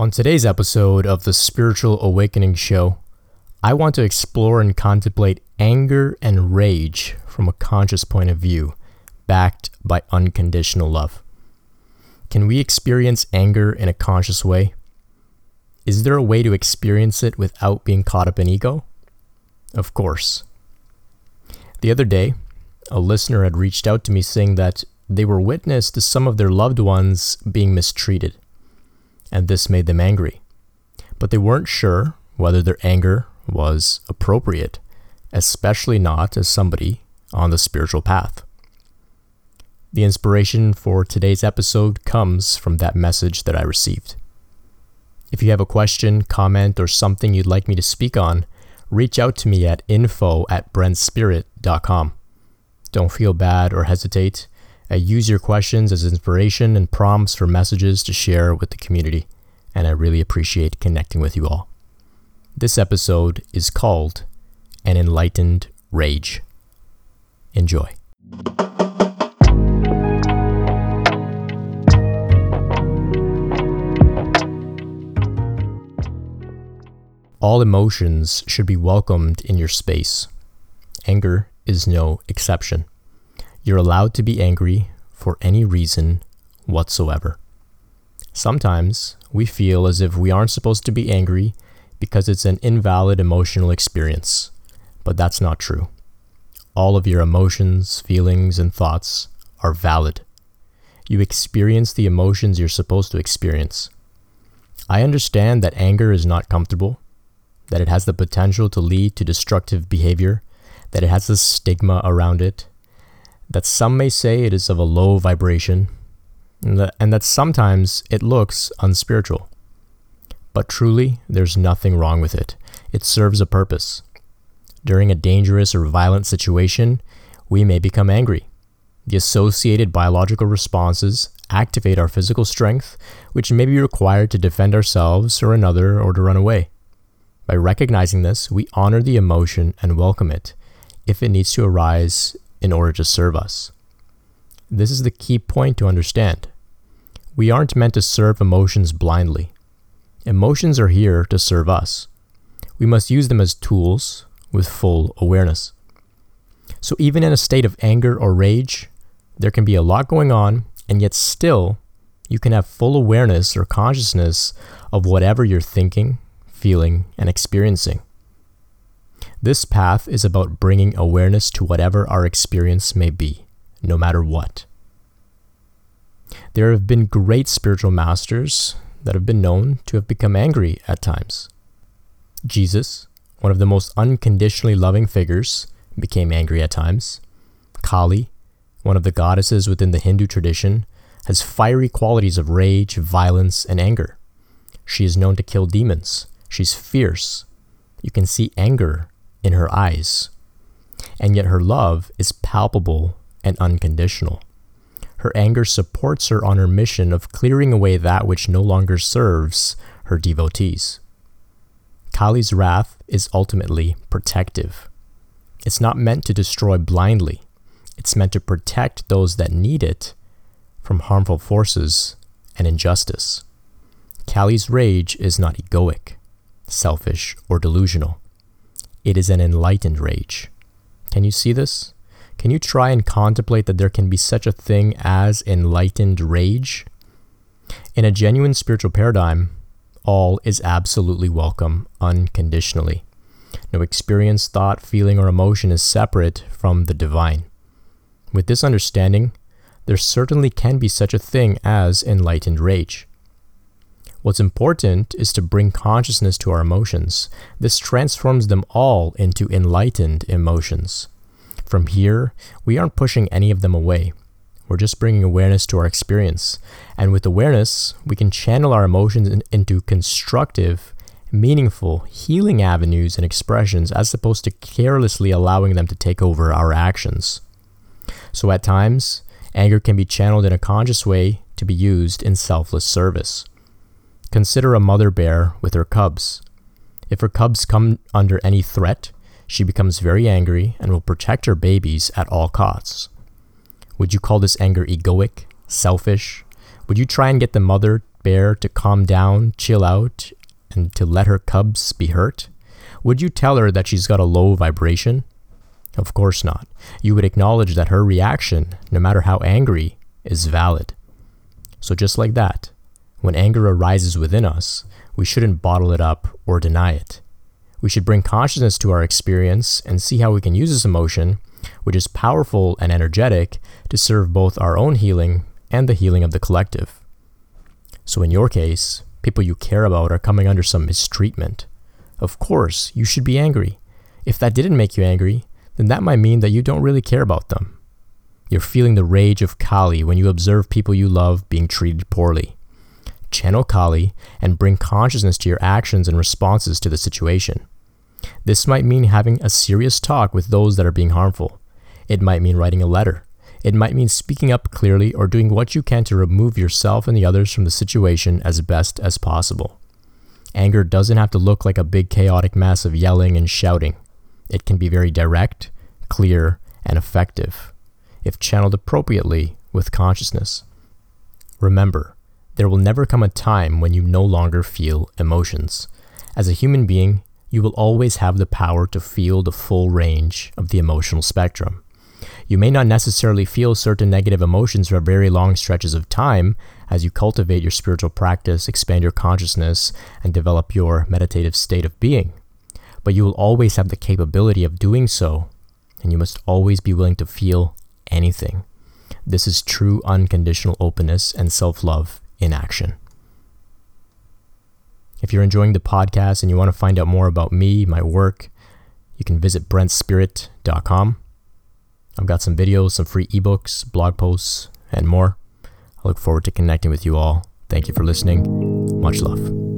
On today's episode of the Spiritual Awakening Show, I want to explore and contemplate anger and rage from a conscious point of view, backed by unconditional love. Can we experience anger in a conscious way? Is there a way to experience it without being caught up in ego? Of course. The other day, a listener had reached out to me saying that they were witness to some of their loved ones being mistreated and this made them angry. But they weren't sure whether their anger was appropriate, especially not as somebody on the spiritual path. The inspiration for today's episode comes from that message that I received. If you have a question, comment, or something you'd like me to speak on, reach out to me at info at brentspirit.com. Don't feel bad or hesitate. I use your questions as inspiration and prompts for messages to share with the community, and I really appreciate connecting with you all. This episode is called An Enlightened Rage. Enjoy. All emotions should be welcomed in your space. Anger is no exception. You're allowed to be angry for any reason whatsoever. Sometimes we feel as if we aren't supposed to be angry because it's an invalid emotional experience, but that's not true. All of your emotions, feelings, and thoughts are valid. You experience the emotions you're supposed to experience. I understand that anger is not comfortable, that it has the potential to lead to destructive behavior, that it has a stigma around it, that some may say it is of a low vibration, and that, and that sometimes it looks unspiritual. But truly, there's nothing wrong with it. It serves a purpose. During a dangerous or violent situation, we may become angry. The associated biological responses activate our physical strength, which may be required to defend ourselves or another or to run away. By recognizing this, we honor the emotion and welcome it if it needs to arise in order to serve us. This is the key point to understand. We aren't meant to serve emotions blindly. Emotions are here to serve us. We must use them as tools with full awareness. So, even in a state of anger or rage, there can be a lot going on, and yet still, you can have full awareness or consciousness of whatever you're thinking, feeling, and experiencing. This path is about bringing awareness to whatever our experience may be, no matter what. There have been great spiritual masters that have been known to have become angry at times. Jesus, one of the most unconditionally loving figures, became angry at times. Kali, one of the goddesses within the Hindu tradition, has fiery qualities of rage, violence, and anger. She is known to kill demons. She's fierce. You can see anger in her eyes, and yet her love is palpable and unconditional. Her anger supports her on her mission of clearing away that which no longer serves her devotees. Kali's wrath is ultimately protective. It's not meant to destroy blindly, it's meant to protect those that need it from harmful forces and injustice. Kali's rage is not egoic, selfish, or delusional. It is an enlightened rage. Can you see this? Can you try and contemplate that there can be such a thing as enlightened rage? In a genuine spiritual paradigm, all is absolutely welcome unconditionally. No experience, thought, feeling, or emotion is separate from the divine. With this understanding, there certainly can be such a thing as enlightened rage. What's important is to bring consciousness to our emotions. This transforms them all into enlightened emotions. From here, we aren't pushing any of them away. We're just bringing awareness to our experience. And with awareness, we can channel our emotions in, into constructive, meaningful, healing avenues and expressions as opposed to carelessly allowing them to take over our actions. So at times, anger can be channeled in a conscious way to be used in selfless service. Consider a mother bear with her cubs. If her cubs come under any threat, she becomes very angry and will protect her babies at all costs. Would you call this anger egoic, selfish? Would you try and get the mother bear to calm down, chill out, and to let her cubs be hurt? Would you tell her that she's got a low vibration? Of course not. You would acknowledge that her reaction, no matter how angry, is valid. So, just like that, when anger arises within us, we shouldn't bottle it up or deny it. We should bring consciousness to our experience and see how we can use this emotion, which is powerful and energetic, to serve both our own healing and the healing of the collective. So, in your case, people you care about are coming under some mistreatment. Of course, you should be angry. If that didn't make you angry, then that might mean that you don't really care about them. You're feeling the rage of Kali when you observe people you love being treated poorly. Channel Kali and bring consciousness to your actions and responses to the situation. This might mean having a serious talk with those that are being harmful. It might mean writing a letter. It might mean speaking up clearly or doing what you can to remove yourself and the others from the situation as best as possible. Anger doesn't have to look like a big chaotic mess of yelling and shouting. It can be very direct, clear, and effective if channeled appropriately with consciousness. Remember, there will never come a time when you no longer feel emotions. As a human being, you will always have the power to feel the full range of the emotional spectrum. You may not necessarily feel certain negative emotions for very long stretches of time as you cultivate your spiritual practice, expand your consciousness, and develop your meditative state of being. But you will always have the capability of doing so, and you must always be willing to feel anything. This is true unconditional openness and self love in action. If you're enjoying the podcast and you want to find out more about me, my work, you can visit brentspirit.com. I've got some videos, some free ebooks, blog posts, and more. I look forward to connecting with you all. Thank you for listening. Much love.